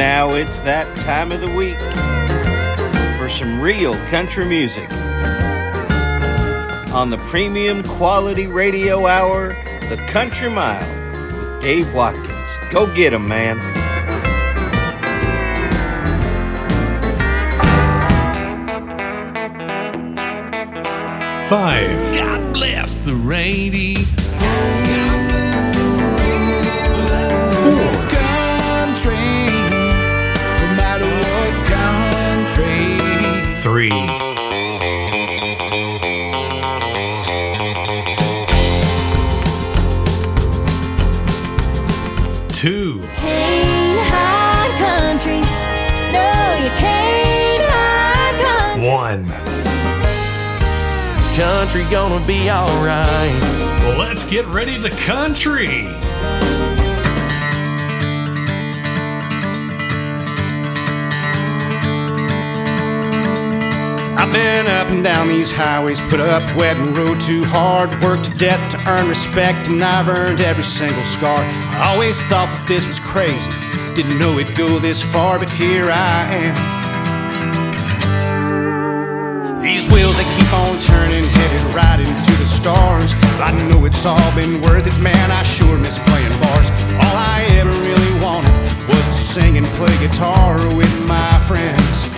now it's that time of the week for some real country music. On the premium quality radio hour, The Country Mile with Dave Watkins. Go get 'em, man. Five. God bless the rainy. Three. Two. Can't hide country. No, you can't hide country. One. Country gonna be alright. Well, let's get ready to country. Been up and down these highways, put up wet and rode too hard, worked to death to earn respect, and I've earned every single scar. I always thought that this was crazy, didn't know it'd go this far, but here I am. These wheels they keep on turning, headed right into the stars. I know it's all been worth it, man. I sure miss playing bars. All I ever really wanted was to sing and play guitar with my friends.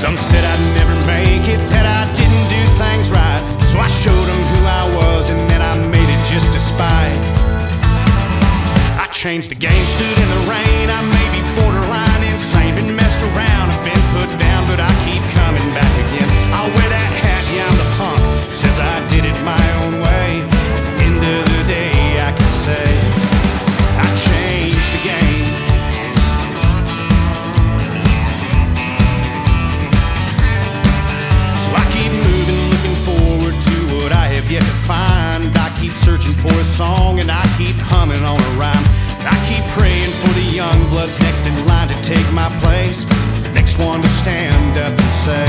Some said I'd never make it, that I didn't do things right. So I showed them who I was, and then I made it just to spite. I changed the game, stood in the rain. Song and I keep humming on a rhyme. I keep praying for the young bloods next in line to take my place. The next one to stand up and say.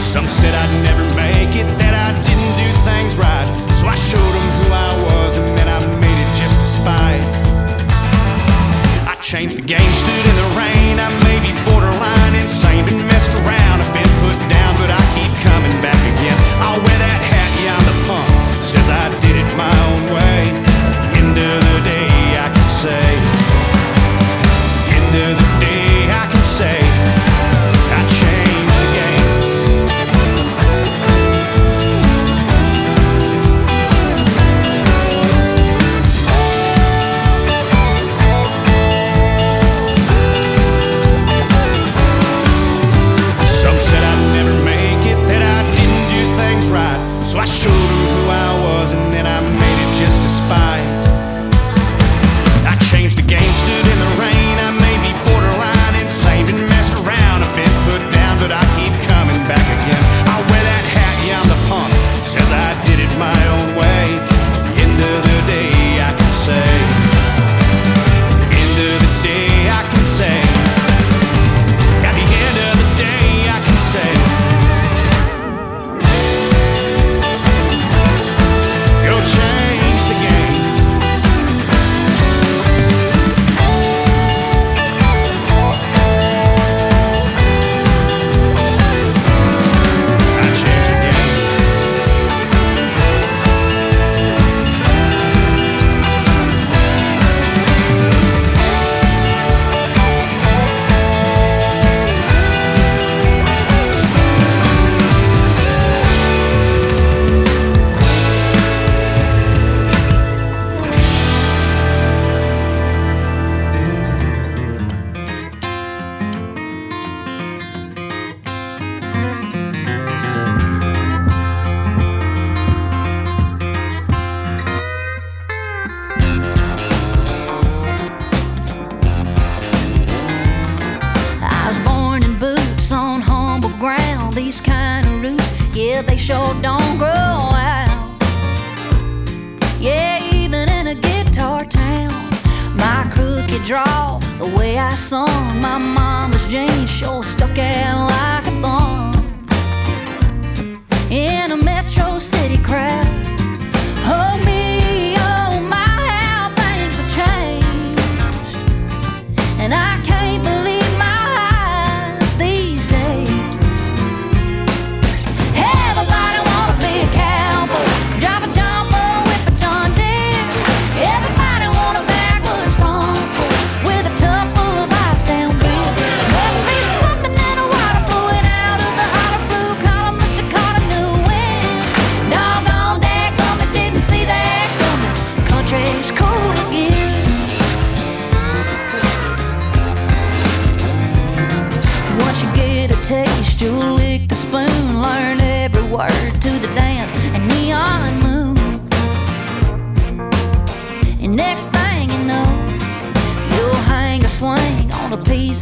Some said I'd never make it, that I didn't do things right. So I showed them who I was and then I made it just to spite. I changed the game, stood in the rain. I may be borderline insane, been messed around, I've been put down, but I keep coming back again. I'll wear that hat, yeah, I'm the punk. Says I did Of the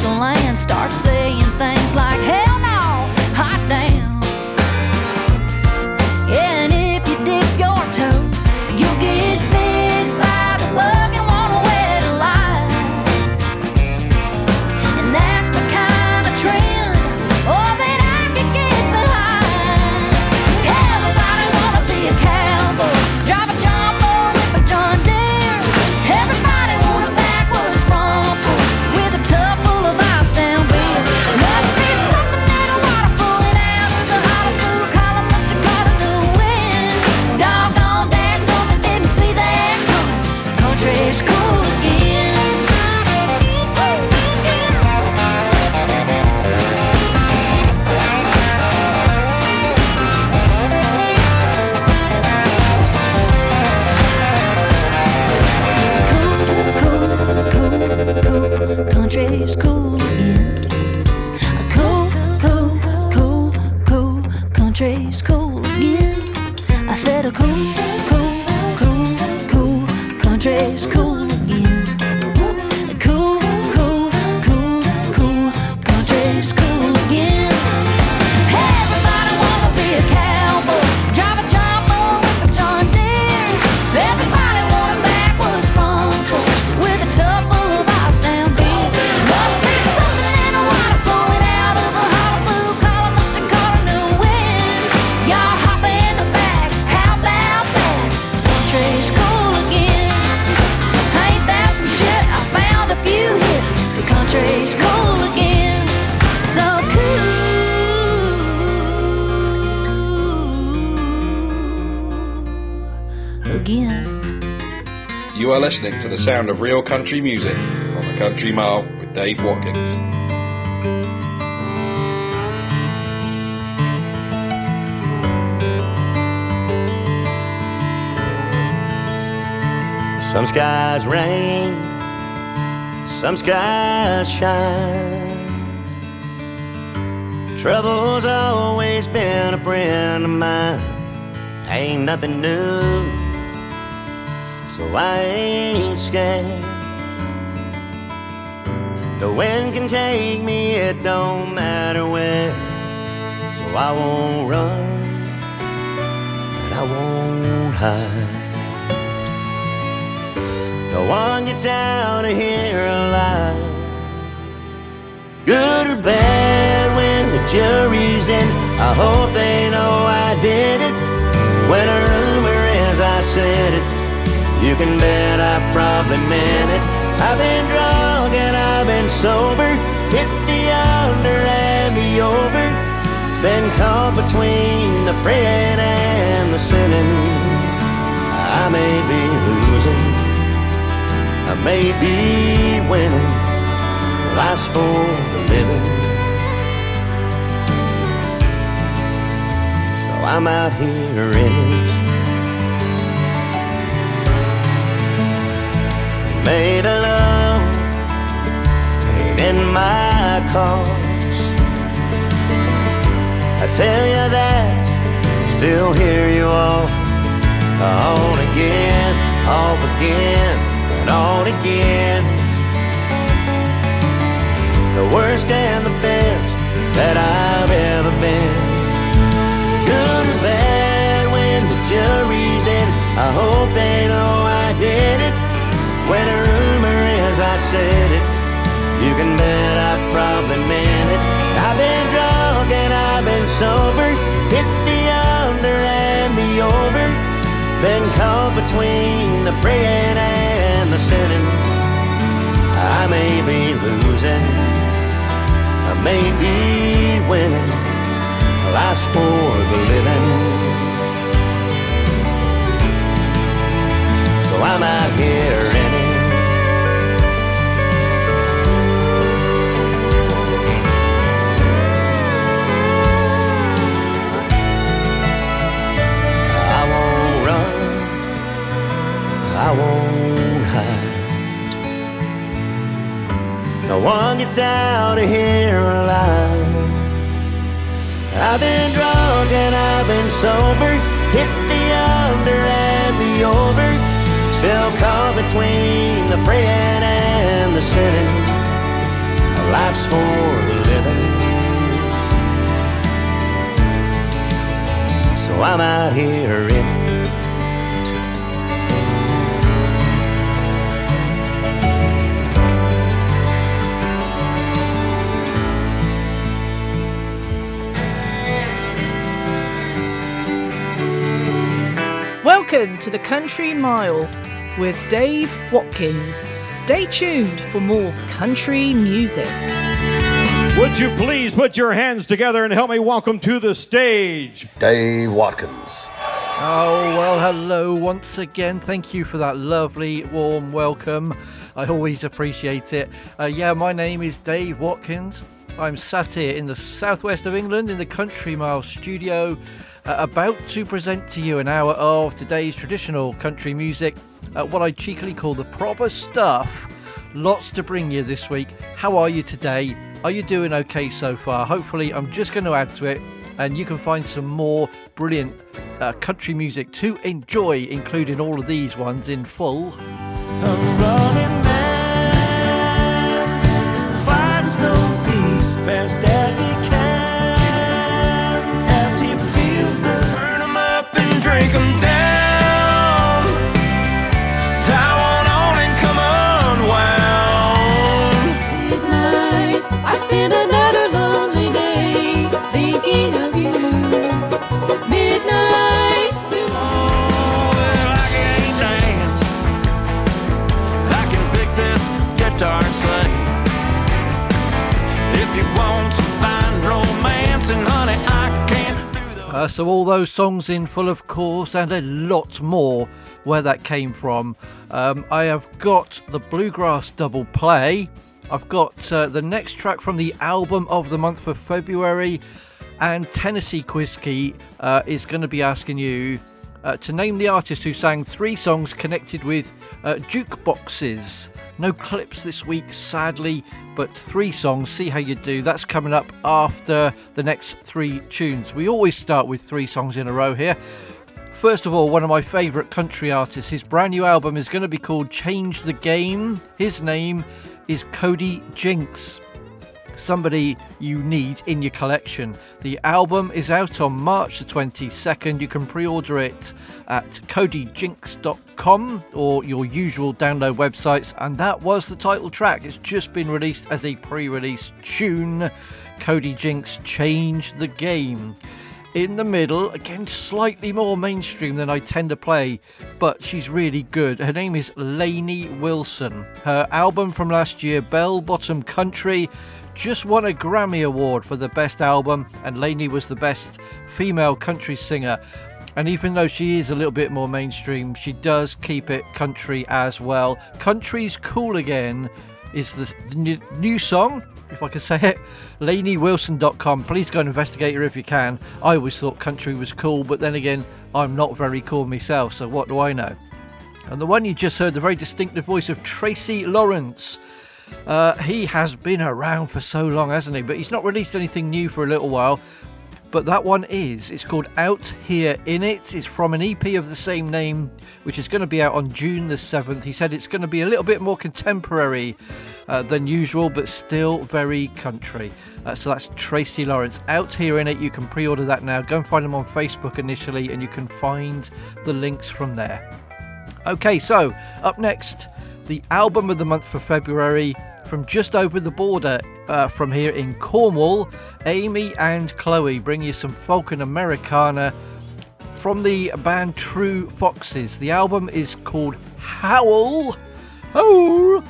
a piece of land, start saying things like, listening to the sound of real country music on the Country Mile with Dave Watkins. Some skies rain, some skies shine. Trouble's always been a friend of mine. Ain't nothing new, so I ain't scared. The wind can take me, it don't matter where. So I won't run, and I won't hide. No one gets out of here alive. Good or bad when the jury's in. I hope they know I did it. When a rumor is I said it, you can bet I probably meant it. I've been drunk and I've been sober, hit the under and the over. Been caught between the praying and the sinning. I may be losing. I may be winning. Life's for the living. So I'm out here in it. Made a love ain't in my cause. I tell you that, still hear you all on again, off again, and on again. The worst and the best that I've ever been. Good or bad when the jury's in. I hope they know I. When a rumor is I said it, you can bet I probably meant it. I've been drunk and I've been sober, hit the under and the over. Been caught between the praying and the sinning. I may be losing, I may be winning. Life's for the living. So I'm out here I won't hide. No one gets out of here alive. I've been drunk and I've been sober, hit the under and the over. Still caught between the praying and the sinning. Life's for the living. So I'm out here in Welcome to the Country Mile with Dave Watkins. Stay tuned for more country music. Would you please put your hands together and help me welcome to the stage Dave Watkins. Oh, well, hello once again. Thank you for that lovely, warm welcome. I always appreciate it. Uh, yeah, my name is Dave Watkins. I'm sat here in the southwest of England in the Country Mile studio, uh, about to present to you an hour of today's traditional country music, uh, what I cheekily call the proper stuff. Lots to bring you this week. How are you today? Are you doing okay so far? Hopefully, I'm just going to add to it and you can find some more brilliant uh, country music to enjoy, including all of these ones in full. finds no peace fast as drink 'em down. Tie one on and come unwound. Midnight, I spend another lonely day thinking of you. Midnight, Oh, well I can't dance. I can pick this guitar and sing. If you want Uh, so, all those songs in full, of course, and a lot more where that came from. Um, I have got the Bluegrass double play. I've got uh, the next track from the album of the month for February, and Tennessee Quizkey uh, is going to be asking you uh, to name the artist who sang three songs connected with uh, jukeboxes. No clips this week, sadly, but three songs. See how you do. That's coming up after the next three tunes. We always start with three songs in a row here. First of all, one of my favourite country artists, his brand new album is going to be called Change the Game. His name is Cody Jinks somebody you need in your collection. The album is out on March the 22nd. You can pre order it at codyjinks.com or your usual download websites. And that was the title track. It's just been released as a pre release tune. Cody Jinks Change the Game. In the middle, again, slightly more mainstream than I tend to play, but she's really good. Her name is Lainey Wilson. Her album from last year, Bell Bottom Country, just won a Grammy Award for the best album, and Lainey was the best female country singer. And even though she is a little bit more mainstream, she does keep it country as well. Country's Cool Again is the new song, if I can say it. LaineyWilson.com. Please go and investigate her if you can. I always thought country was cool, but then again, I'm not very cool myself, so what do I know? And the one you just heard, the very distinctive voice of Tracy Lawrence. Uh, he has been around for so long, hasn't he? But he's not released anything new for a little while. But that one is. It's called Out Here in It. It's from an EP of the same name, which is going to be out on June the 7th. He said it's going to be a little bit more contemporary uh, than usual, but still very country. Uh, so that's Tracy Lawrence. Out Here in It. You can pre order that now. Go and find him on Facebook initially, and you can find the links from there. Okay, so up next, the album of the month for February from just over the border uh, from here in Cornwall. Amy and Chloe bring you some folk and Americana from the band True Foxes. The album is called Howl. Howl!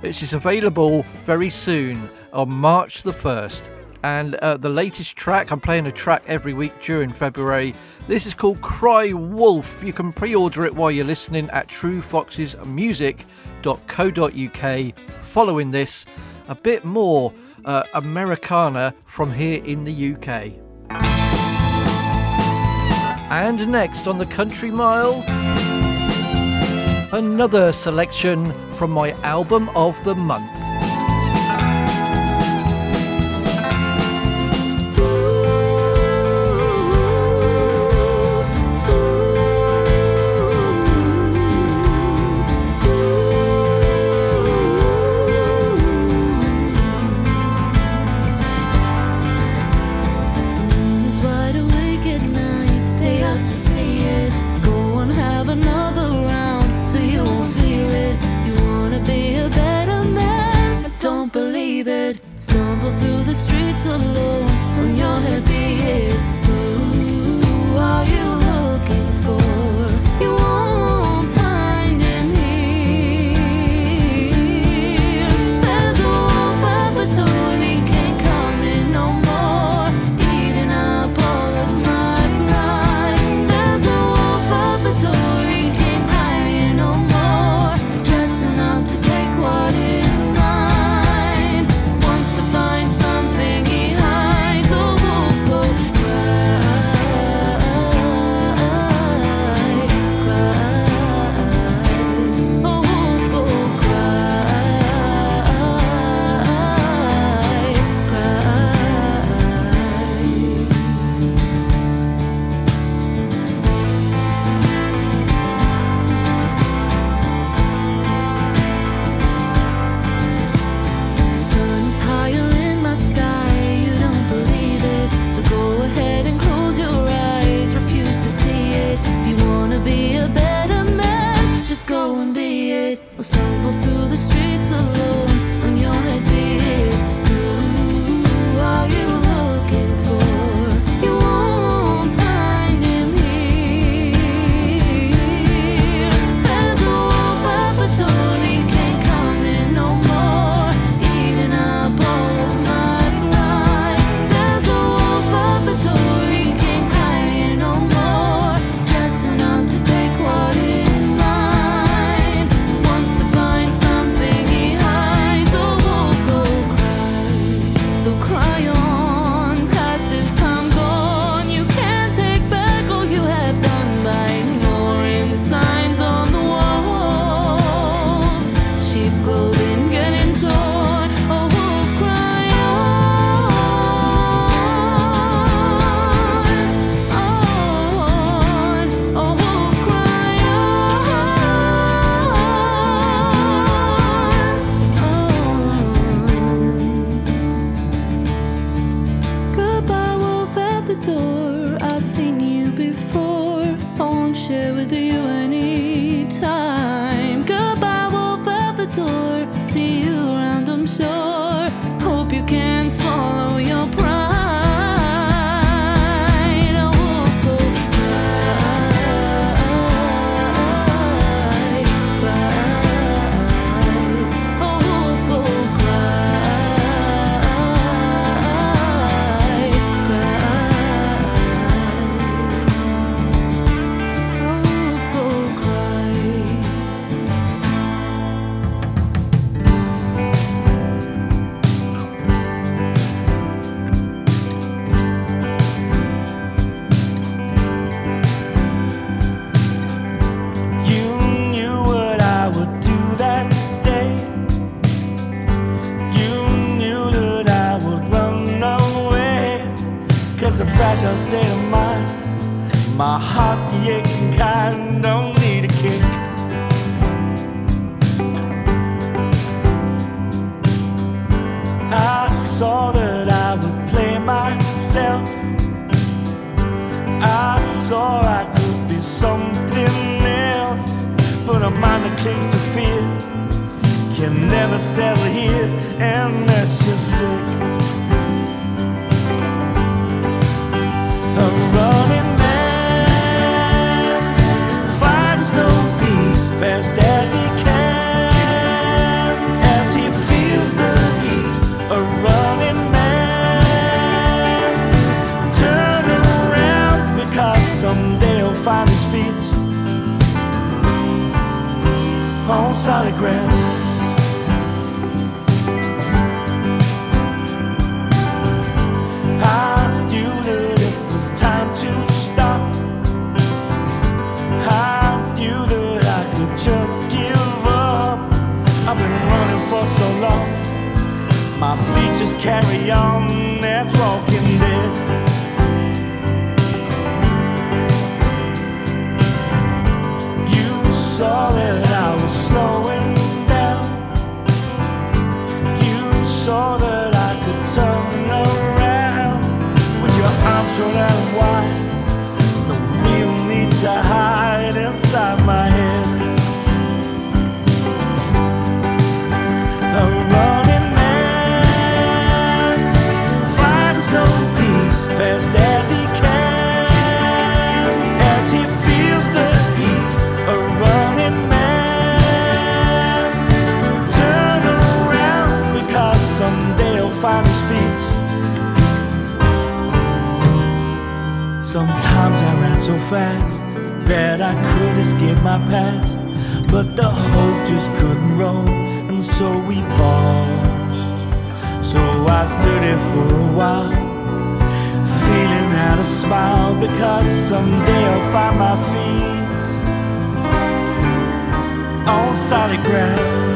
Which is available very soon on March the 1st. And uh, the latest track, I'm playing a track every week during February. This is called Cry Wolf. You can pre order it while you're listening at truefoxesmusic.co.uk. Following this, a bit more uh, Americana from here in the UK. And next on the Country Mile, another selection from my album of the month. for so long. My feet just carry on as walking dead. You saw that I was slowing down. You saw that I could turn around with your arms thrown out wide. No real need to hide inside. Sometimes I ran so fast that I could escape my past, but the hope just couldn't roam, and so we paused. So I stood here for a while, feeling out a smile because someday I'll find my feet on solid ground.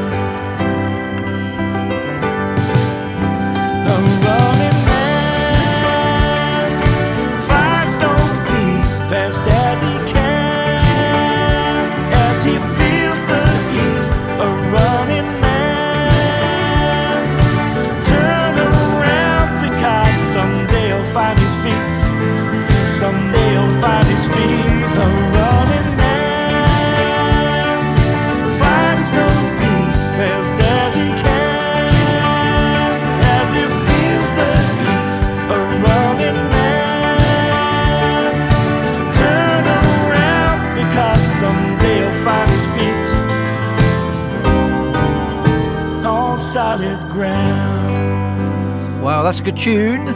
A tune.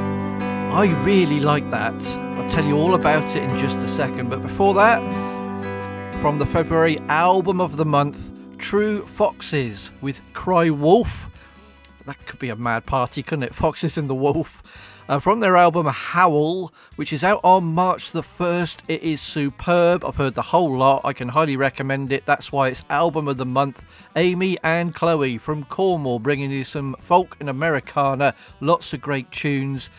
I really like that. I'll tell you all about it in just a second. But before that, from the February album of the month, True Foxes with Cry Wolf. That could be a mad party, couldn't it? Foxes and the Wolf. Uh, from their album Howl, which is out on March the 1st. It is superb. I've heard the whole lot. I can highly recommend it. That's why it's album of the month. Amy and Chloe from Cornwall bringing you some folk and Americana. Lots of great tunes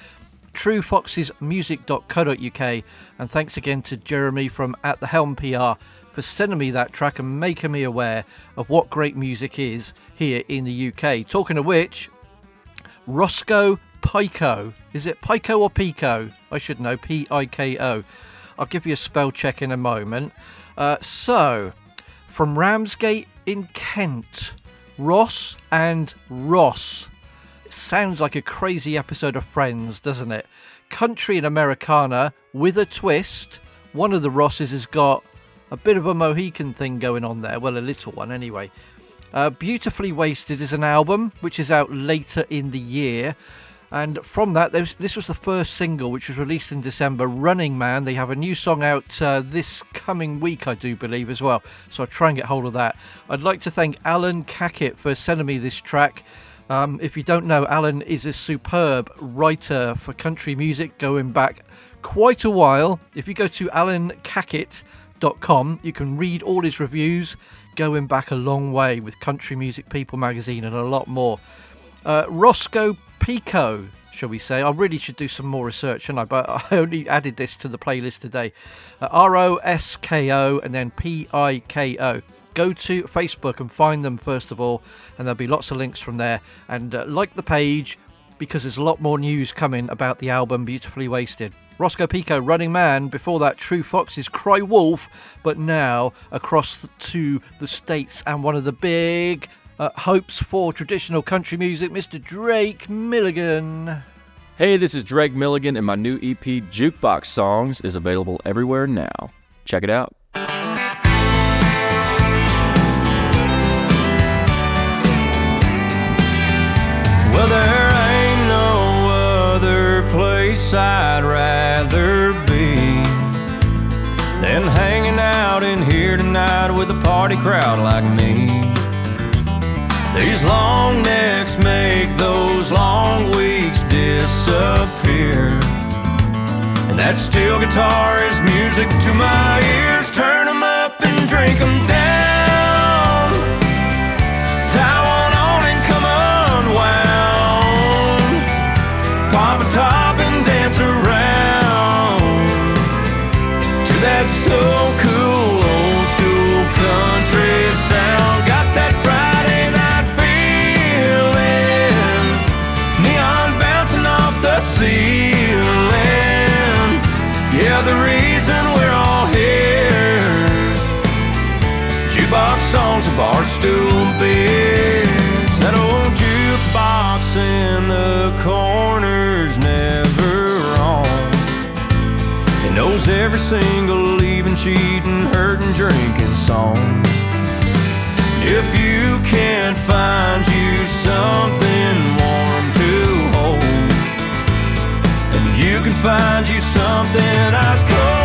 truefoxesmusic.co.uk and thanks again to Jeremy from At the Helm PR for sending me that track and making me aware of what great music is here in the UK. Talking of which, Rosko Piko. Is it Piko or Piko? I should know. P I K O. I'll give you a spell check in a moment. Uh, so, from Ramsgate in Kent, Ross and Ross. It sounds like a crazy episode of Friends, doesn't it? Country and Americana with a twist. One of the Rosses has got a bit of a Mohican thing going on there. Well, a little one anyway. Uh, Beautifully Wasted is an album which is out later in the year. And from that, was, this was the first single which was released in December. Running Man. They have a new song out uh, this coming week, I do believe, as well. So I'll try and get hold of that. I'd like to thank Alan Cackett for sending me this track. Um, if you don't know, Alan is a superb writer for country music going back quite a while. If you go to alancackett.com, you can read all his reviews going back a long way with Country Music People magazine and a lot more. Uh, Rosko Piko, shall we say? I really should do some more research, shouldn't I? But I only added this to the playlist today. Uh, R O S K O and then P I K O. Go to Facebook and find them first of all, and there'll be lots of links from there. And uh, like the page because there's a lot more news coming about the album Beautifully Wasted. Rosko Piko, Running Man, before that, True Foxes, Cry Wolf, but now across to the States and one of the big uh, hopes for traditional country music, Mr. Drake Milligan. Hey, this is Drake Milligan, and my new EP, Jukebox Songs, is available everywhere now. Check it out. Well, there ain't no other place I'd rather be than hanging out in here tonight with a party crowd like me. These long necks make those long weeks disappear. And that steel guitar is music to my ears. Turn 'em up and drink 'em down. Every single leaving, cheating, hurting, drinking song. If you can't find you something warm to hold, then you can find you something ice cold.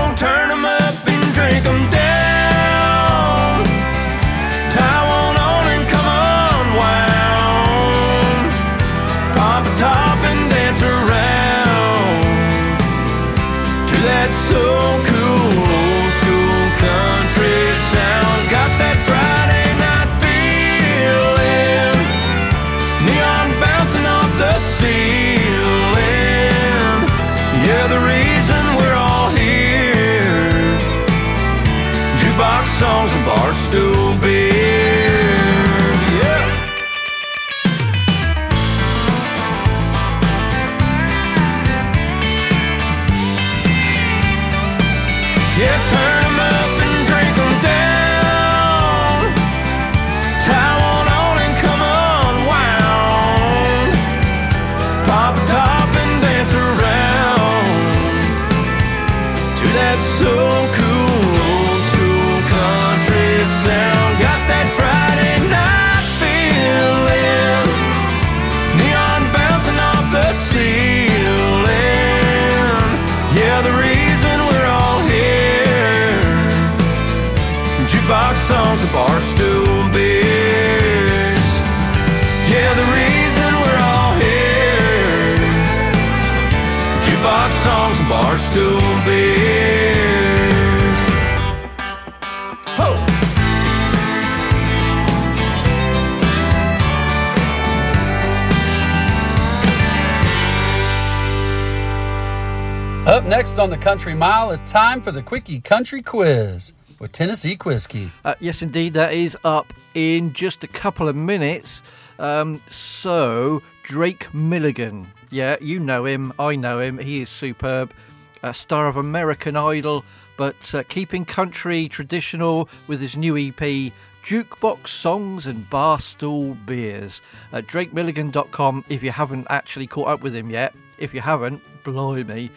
Up next on the Country Mile, it's time for the Quickie Country Quiz with Tennessee Quizkey. Uh, yes, indeed, that is up in just a couple of minutes. Um, so, Drake Milligan. Yeah, you know him. I know him. He is superb. A star of American Idol, but uh, keeping country traditional with his new EP, Jukebox Songs and Barstool Beers. At drakemilligan.com if you haven't actually caught up with him yet. If you haven't, blimey.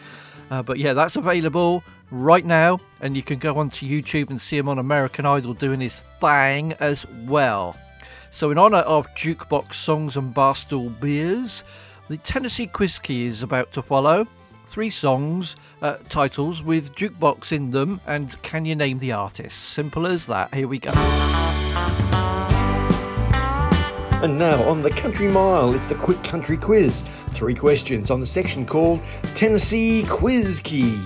Uh, but yeah, that's available right now, and you can go onto YouTube and see him on American Idol doing his thing as well. So, in honour of Jukebox Songs and Barstool Beers, the Tennessee Quiz Key is about to follow. Three songs, uh, titles with jukebox in them, and can you name the artist? Simple as that. Here we go. And now on the Country Mile, it's the Quick Country Quiz. Three questions on the section called Tennessee Quiz Key.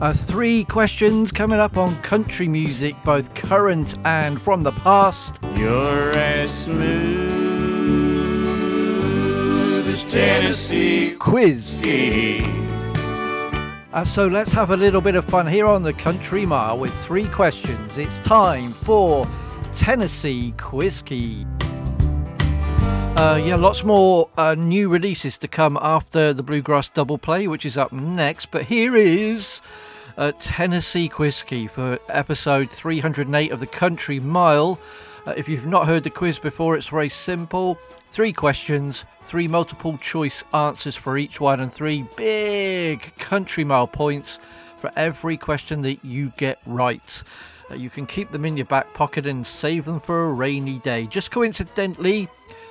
Uh, three questions coming up on country music, both current and from the past. You're as smooth as Tennessee Quiz. Uh, so let's have a little bit of fun here on the Country Mile with three questions. It's time for Tennessee Quiz Key. Uh, yeah, lots more uh, new releases to come after the Bluegrass Double Play, which is up next. But here is uh, Tennessee Quiz Key for episode 308 of the Country Mile. Uh, if you've not heard the quiz before, it's very simple. Three questions, three multiple choice answers for each one, and three big Country Mile points for every question that you get right. You can keep them in your back pocket and save them for a rainy day. Just coincidentally,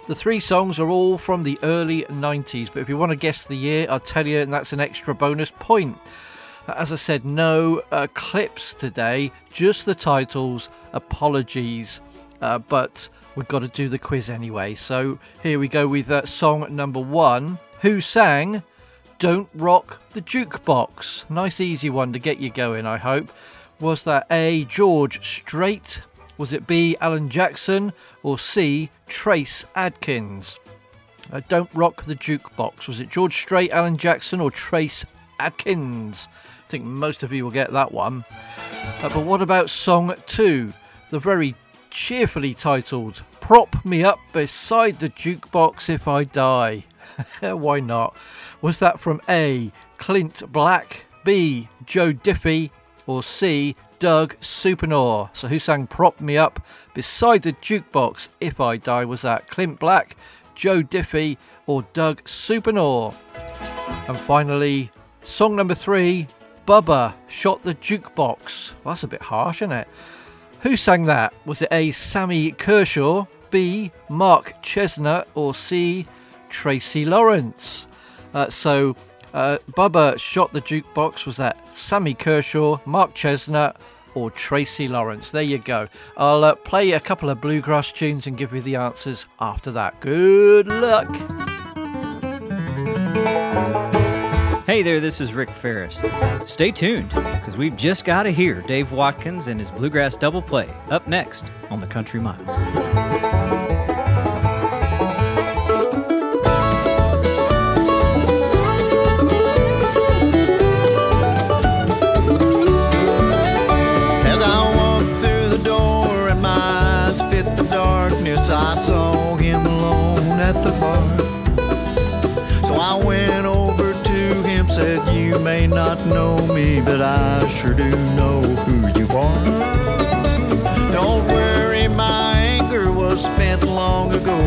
the three songs are all from the early 90s, but if you want to guess the year, I'll tell you, and that's an extra bonus point. As I said, no uh, clips today, just the titles. Apologies, uh, but we've got to do the quiz anyway. So here we go with uh, song number one. Who sang Don't Rock the Jukebox? Nice, easy one to get you going, I hope. Was that A. George Strait? Was it B. Alan Jackson? Or C. Trace Adkins? Uh, Don't Rock the Jukebox. Was it George Strait, Alan Jackson, or Trace Adkins? I think most of you will get that one. Uh, but what about song two? The very cheerfully titled Prop Me Up Beside the Jukebox If I Die. Why not? Was that from A. Clint Black, B. Joe Diffie, or C. Doug Supernaw? So who sang Prop Me Up Beside the Jukebox If I Die? Was that Clint Black, Joe Diffie, or Doug Supernaw? And finally, song number three Bubba shot the jukebox. Well, that's a bit harsh, isn't it? Who sang that? Was it A. Sammy Kershaw, B. Mark Chesnut, or C. Tracy Lawrence? Uh, so, uh, Bubba shot the jukebox. Was that Sammy Kershaw, Mark Chesnut, or Tracy Lawrence? There you go. I'll uh, play a couple of bluegrass tunes and give you the answers after that. Good luck. Hey there, this is Rick Faris. Stay tuned, because we've just got to hear Dave Watkins and his Bluegrass Double Play up next on the Country Mile. You may not know me, but I sure do know who you are. Don't worry, my anger was spent long ago,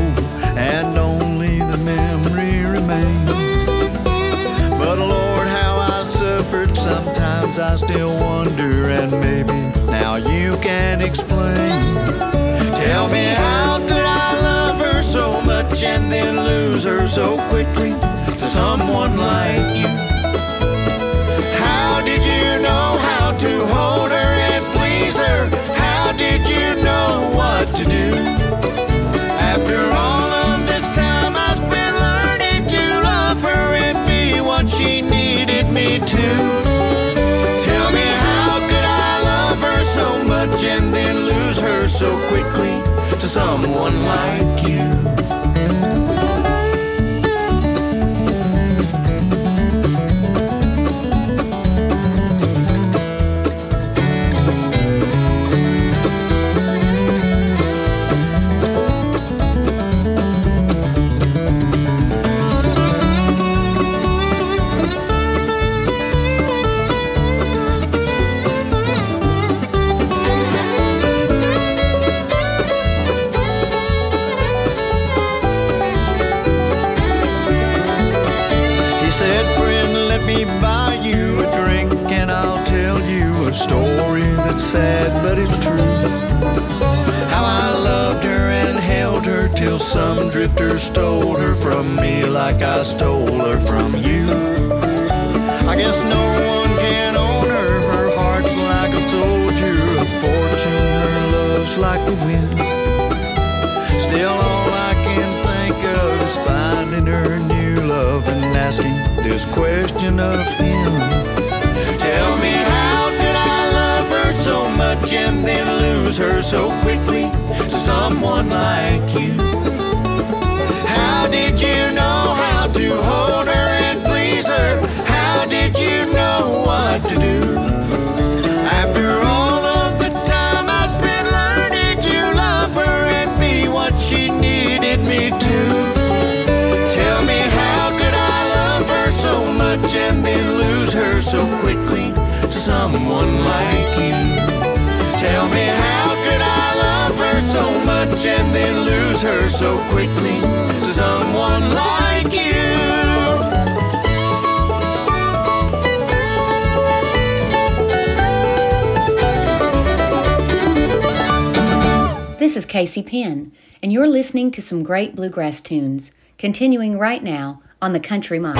and only the memory remains. But Lord, how I suffered, sometimes I still wonder, and maybe now you can explain. Tell me, how could I love her so much and then lose her so quickly to someone like you? Did you know what to do? After all of this time I spent learning to love her and be what she needed me to. Tell me how could I love her so much and then lose her so quickly to someone like you? But it's true. How I loved her and held her till some drifter stole her from me like I stole her from you. I guess no one can own her. Her heart's like a soldier, a fortune, her love's like the wind. Still, all I can think of is finding her new love and asking this question of him. Much and then lose her so quickly to someone like you? How did you know how to hold her and please her? How did you know what to do? After all of the time I spent learning to love her and be what she needed me to. Tell me, how could I love her so much and then lose her so quickly to someone like you? Tell me, how could I love her so much and then lose her so quickly to someone like you? This is Casey Penn, and you're listening to some great bluegrass tunes, continuing right now on the Country Mile.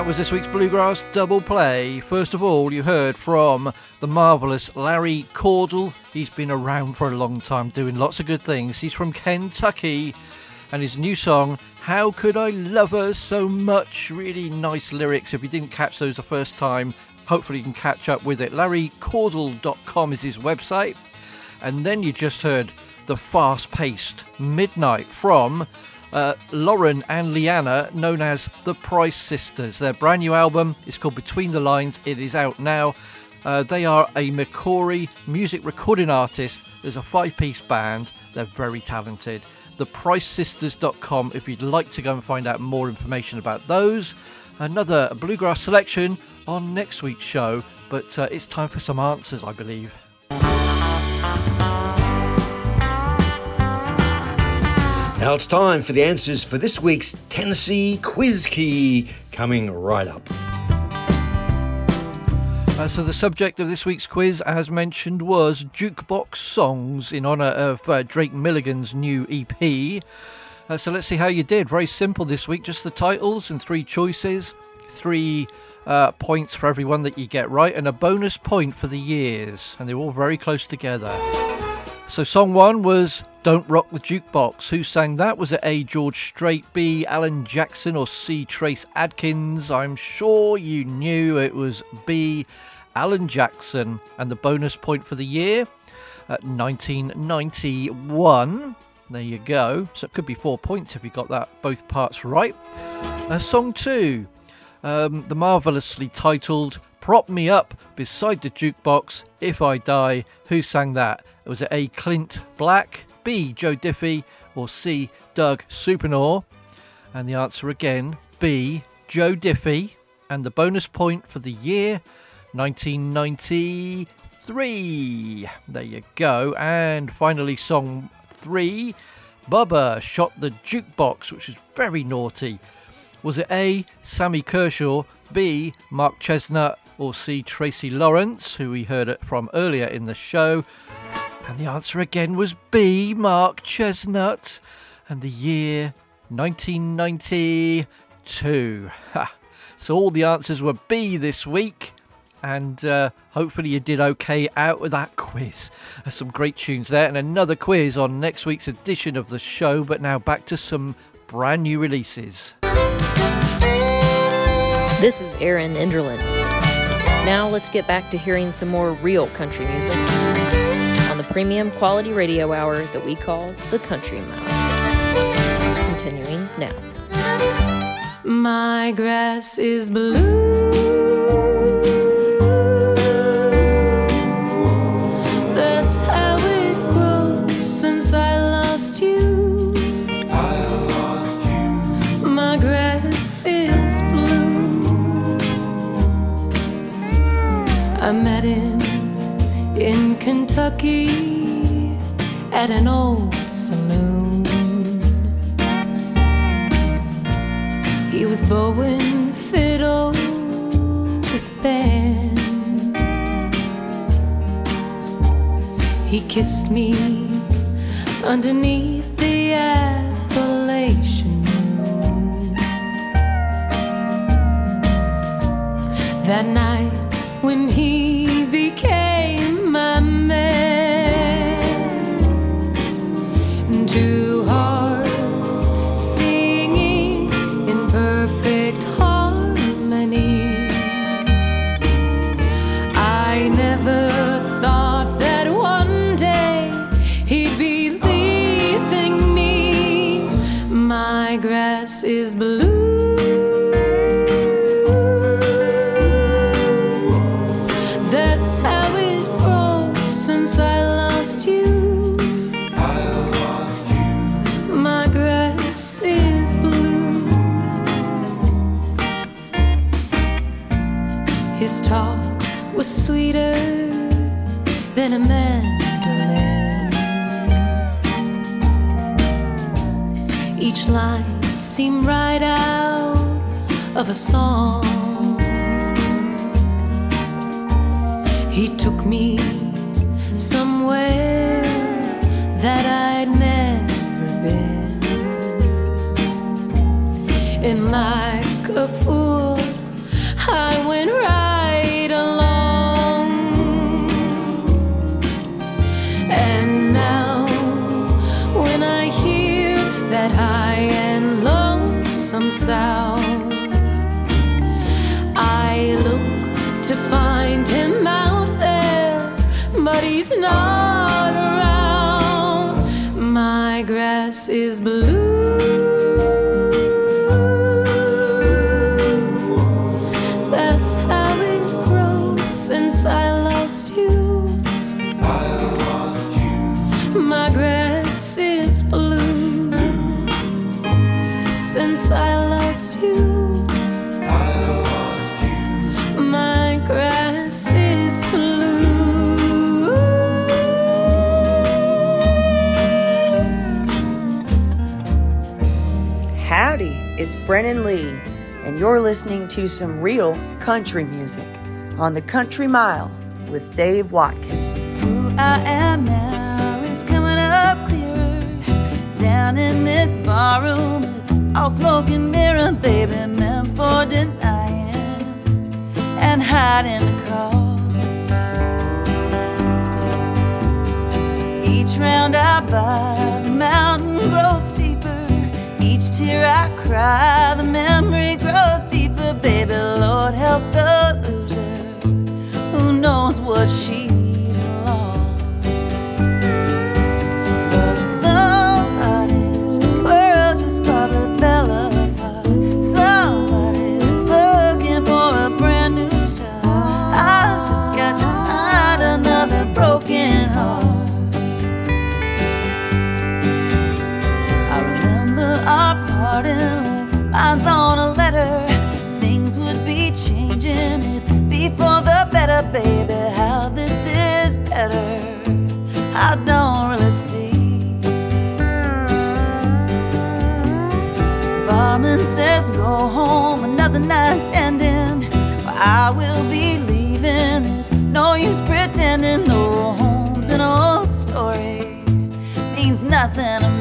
That was this week's Bluegrass Double Play. First of all, you heard from the marvellous Larry Cordle. He's been around for a long time doing lots of good things. He's from Kentucky and his new song, How Could I Love Her So Much? Really nice lyrics. If you didn't catch those the first time, hopefully you can catch up with it. LarryCordle.com is his website. And then you just heard the fast paced Midnight from uh, Lauren and Leanna, known as the Price Sisters. Their brand new album is called Between the Lines. It is out now. Uh, they are a Macquarie music recording artist. There's a five piece band. They're very talented. ThePriceSisters.com if you'd like to go and find out more information about those. Another bluegrass selection on next week's show, but uh, it's time for some answers, I believe. Now it's time for the answers for this week's Tennessee Quizkey coming right up. Uh, so the subject of this week's quiz, as mentioned, was jukebox songs in honour of uh, Drake Milligan's new EP. Uh, so let's see how you did. Very simple this week, just the titles and three choices, three uh, points for everyone that you get right, and a bonus point for the years, and they're all very close together. So song one was "Don't Rock the Jukebox." Who sang that? Was it A. George Strait, B. Alan Jackson, or C. Trace Adkins? I'm sure you knew it was B. Alan Jackson, and the bonus point for the year at 1991. There you go. So it could be four points if you got that both parts right. Uh, song two, um, the marvelously titled "Prop Me Up Beside the Jukebox If I Die." Who sang that? Was it A. Clint Black, B. Joe Diffie, or C. Doug Supernaw? And the answer again, B. Joe Diffie. And the bonus point for the year 1993. There you go. And finally, song three Bubba shot the jukebox, which is very naughty. Was it A. Sammy Kershaw, B. Mark Chesnut, or C. Tracy Lawrence, who we heard it from earlier in the show? And the answer again was B. Mark Chesnut. And the year 1992. Ha. So all the answers were B this week. And uh, hopefully you did okay out with that quiz. There's some great tunes there, and another quiz on next week's edition of the show. But now back to some brand new releases. This is Erin Enderlin. Now let's get back to hearing some more real country music the premium quality radio hour that we call the Country Mile. Continuing now. My grass is blue. That's how it grows since I lost you. I lost you. My grass is blue. I met in Kentucky at an old saloon. He was bowing fiddle with band. He kissed me underneath the Appalachian moon. That night a song. He took me it's Brennen Leigh, and you're listening to some real country music on the Country Mile with Dave Watkins. Who I am now is coming up clearer. Down in this barroom, all smoke and mirror, baby, meant for denying and hiding the cost. Each round I buy, the mountain grows steeper. Each tear I cry, the memory grows deeper, baby. Lord help the loser who knows what she's another night's ending. I will be leaving. There's no use pretending. No home's an old story, means nothing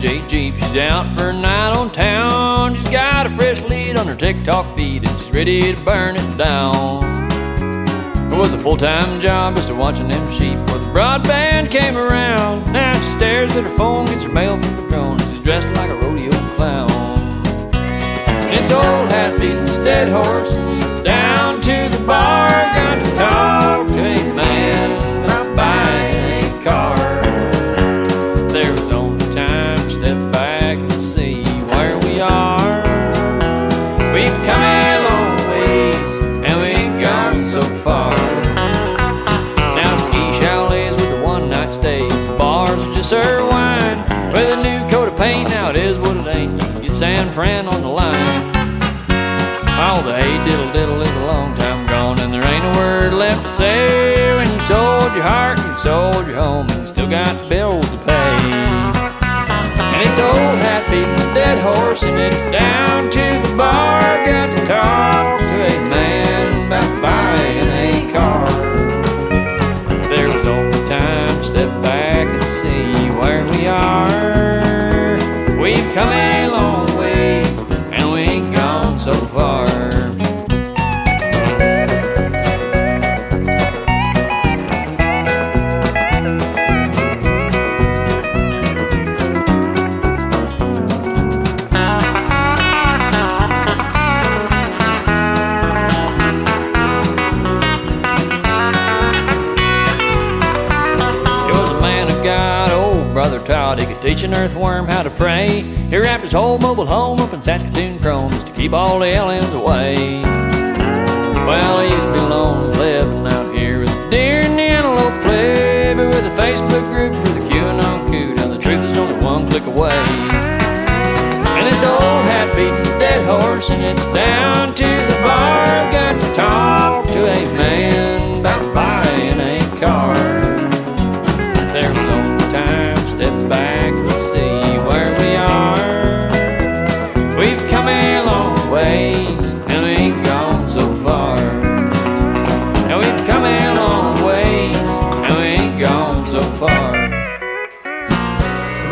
FJ Jeep. She's out for a night on town. She's got a fresh lead on her TikTok feed and she's ready to burn it down. It was a full time job just to watching them sheep before the broadband came around. Now she stares at her phone, gets her mail from the drone. and She's dressed like a rodeo clown. It's old hat beating the dead horse. He's down to the bar, got to talk to a man about buying a car. San Fran on the line. All the hey diddle diddle is a long time gone, and there ain't a word left to say when you sold your heart and you sold your home and you still got the bill to pay. And it's old hat beating a dead horse, and it's down to the bar. Got to talk to a man about buying a car. If there was only time to step back and see where we are. We've come in. Teach an earthworm how to pray. He wrapped his whole mobile home up in Saskatoon chrome just to keep all the aliens away. Well, he used to be lonely living out here with the deer and the antelope play, but with a Facebook group for the QAnon coup, now the truth is only one click away. And this old hat beating dead horse, and it's down to the bar. I've got to talk to a man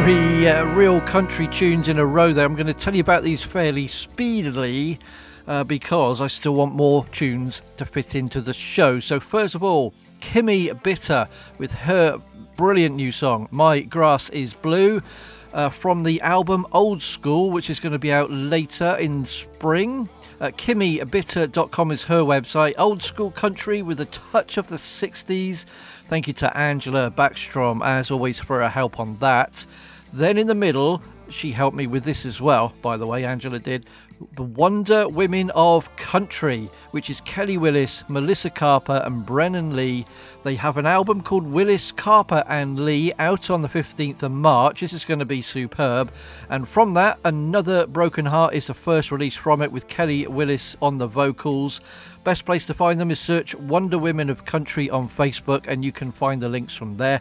Three uh, real country tunes in a row there. I'm going to tell you about these fairly speedily uh, because I still want more tunes to fit into the show. So, first of all, Kimmi Bitter with her brilliant new song, My Grass is Blue. Uh, from the album Old School, which is going to be out later in spring. Uh, KimmiBitter.com is her website. Old school country with a touch of the 60s. Thank you to Angela Backstrom, as always, for her help on that. Then in the middle, she helped me with this as well, by the way, Angela did. The Wonder Women of Country, which is Kelly Willis, Melissa Carper, and Brennen Leigh. They have an album called Willis, Carper, and Leigh out on the 15th of March. This is going to be superb. And from that, Another Broken Heart is the first release from it with Kelly Willis on the vocals. Best place to find them is search Wonder Women of Country on Facebook, and you can find the links from there.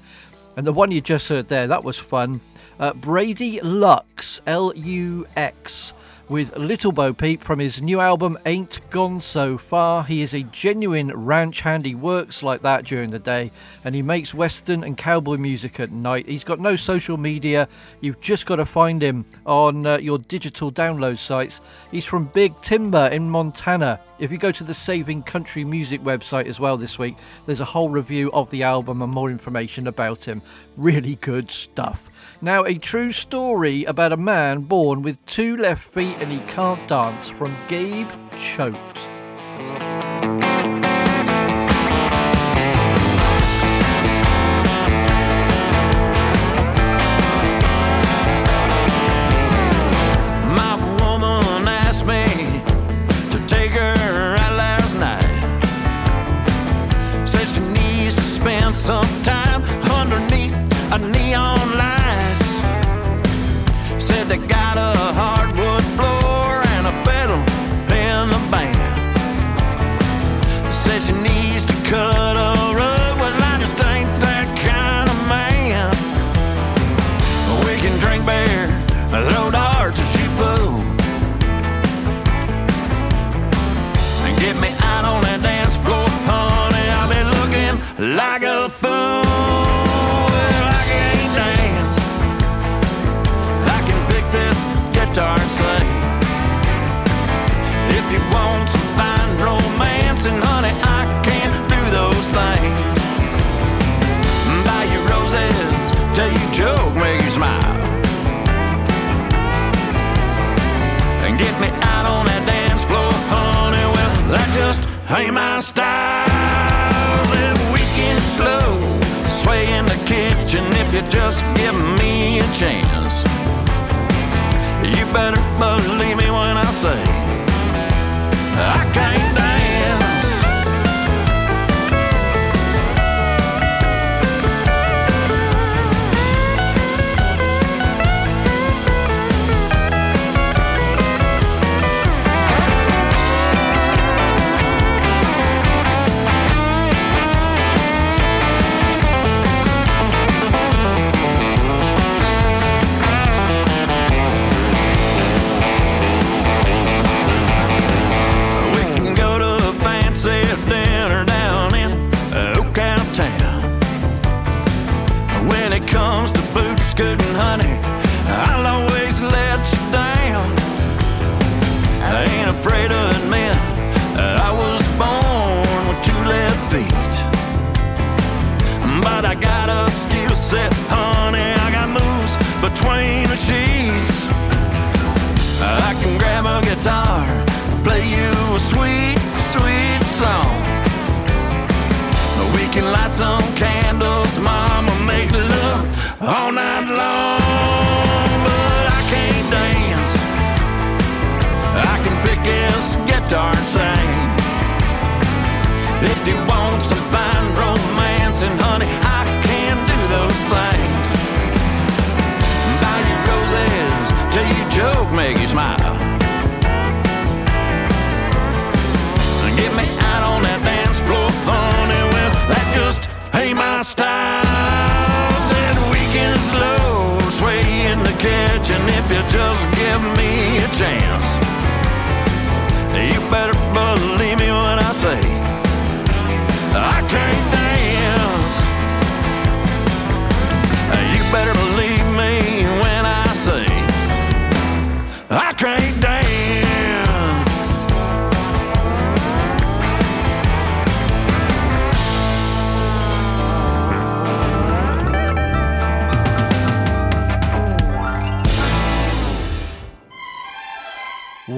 And the one you just heard there, that was fun. Uh, Brady Lux, L U X, with Little Bo Peep from his new album Ain't Gone So Far. He is a genuine ranch hand. He works like that during the day and he makes western and cowboy music at night. He's got no social media. You've just got to find him on uh, your digital download sites. He's from Big Timber in Montana. If you go to the Saving Country Music website as well this week, there's a whole review of the album and more information about him. Really good stuff. Now, a true story about a man born with two left feet and he can't dance from Gabe Choate. Ain't my style. If we can slow, sway in the kitchen if you just give me a chance. You better believe me when I say I can't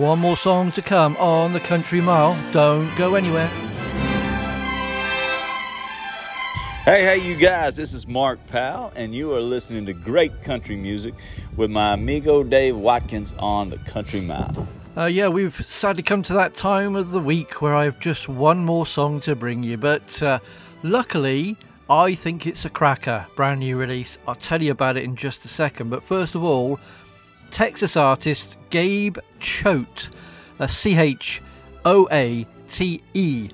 One more song to come on the Country Mile. Don't go anywhere. Hey, hey, you guys, this is Mark Powell, and you are listening to great country music with my amigo Dave Watkins on the Country Mile. Uh, yeah, we've sadly come to that time of the week where I have just one more song to bring you, but uh, luckily, I think it's a cracker, brand new release. I'll tell you about it in just a second, but first of all, Texas artist Gabe Choate, uh, C H O A T E.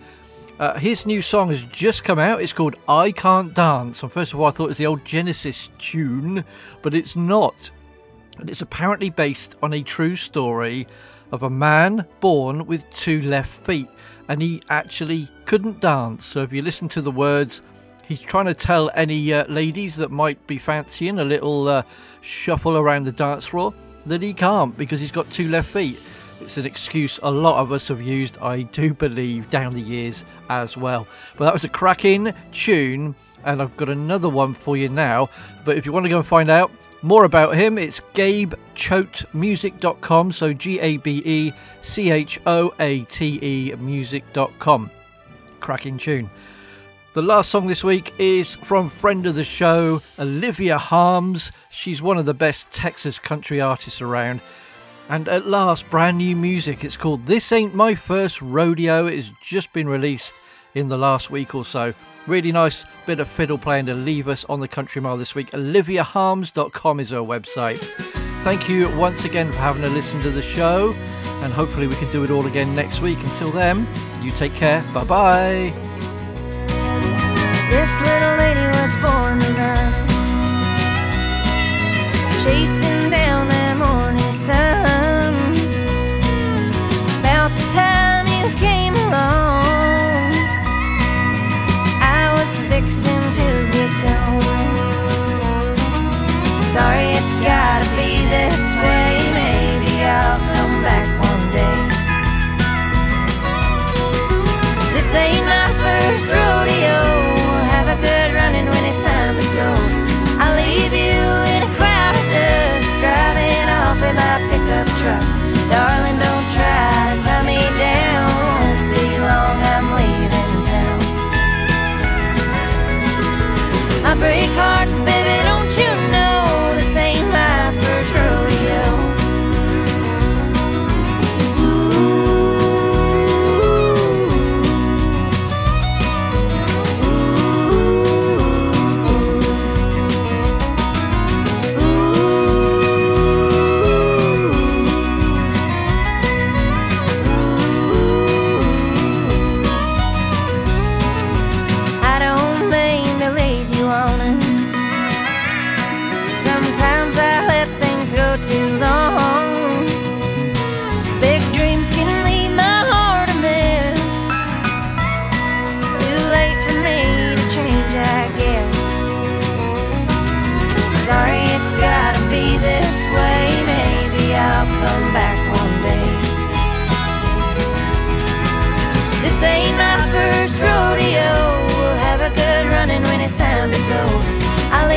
Uh, his new song has just come out. It's called I Can't Dance. And first of all, I thought it was the old Genesis tune, but it's not. And it's apparently based on a true story of a man born with two left feet. And he actually couldn't dance. So if you listen to the words, he's trying to tell any uh, ladies that might be fancying a little uh, shuffle around the dance floor that he can't because he's got two left feet. It's an excuse a lot of us have used, I do believe, down the years as well. But that was a cracking tune, and I've got another one for you now. But if you want to go and find out more about him, it's gabechoatemusic.com. So G A B E C H O A T E music.com. Cracking tune. The last song this week is from friend of the show, Olivia Harms. She's one of the best Texas country artists around. And at last, brand new music. It's called This Ain't My First Rodeo. It has just been released in the last week or so. Really nice bit of fiddle playing to leave us on the country mile this week. OliviaHarms.com is her website. Thank you once again for having a listen to the show, and hopefully we can do it all again next week. Until then, you take care. Bye bye. This little lady was born to run, chasing down that morning sun. About the time you came along, I was fixing to get gone. Sorry, it's gotta be this way. Maybe I'll come back one day. This ain't my first rodeo.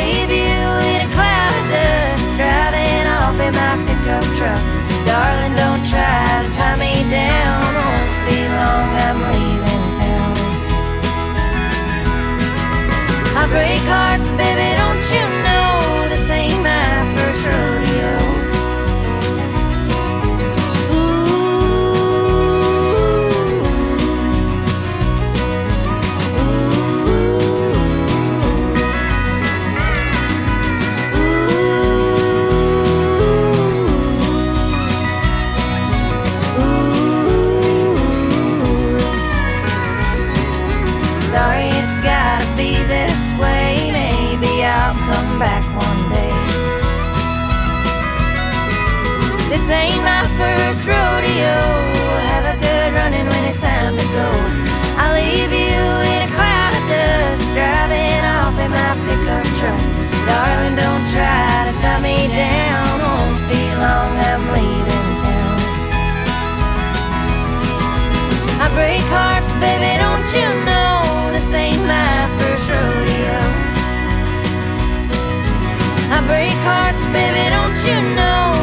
Leave you in a cloud of dust, driving off in my pickup truck. Darling, don't try to tie me down. Won't be long, I'm leaving town. I break hearts, baby, don't you? break hearts, baby, don't you know?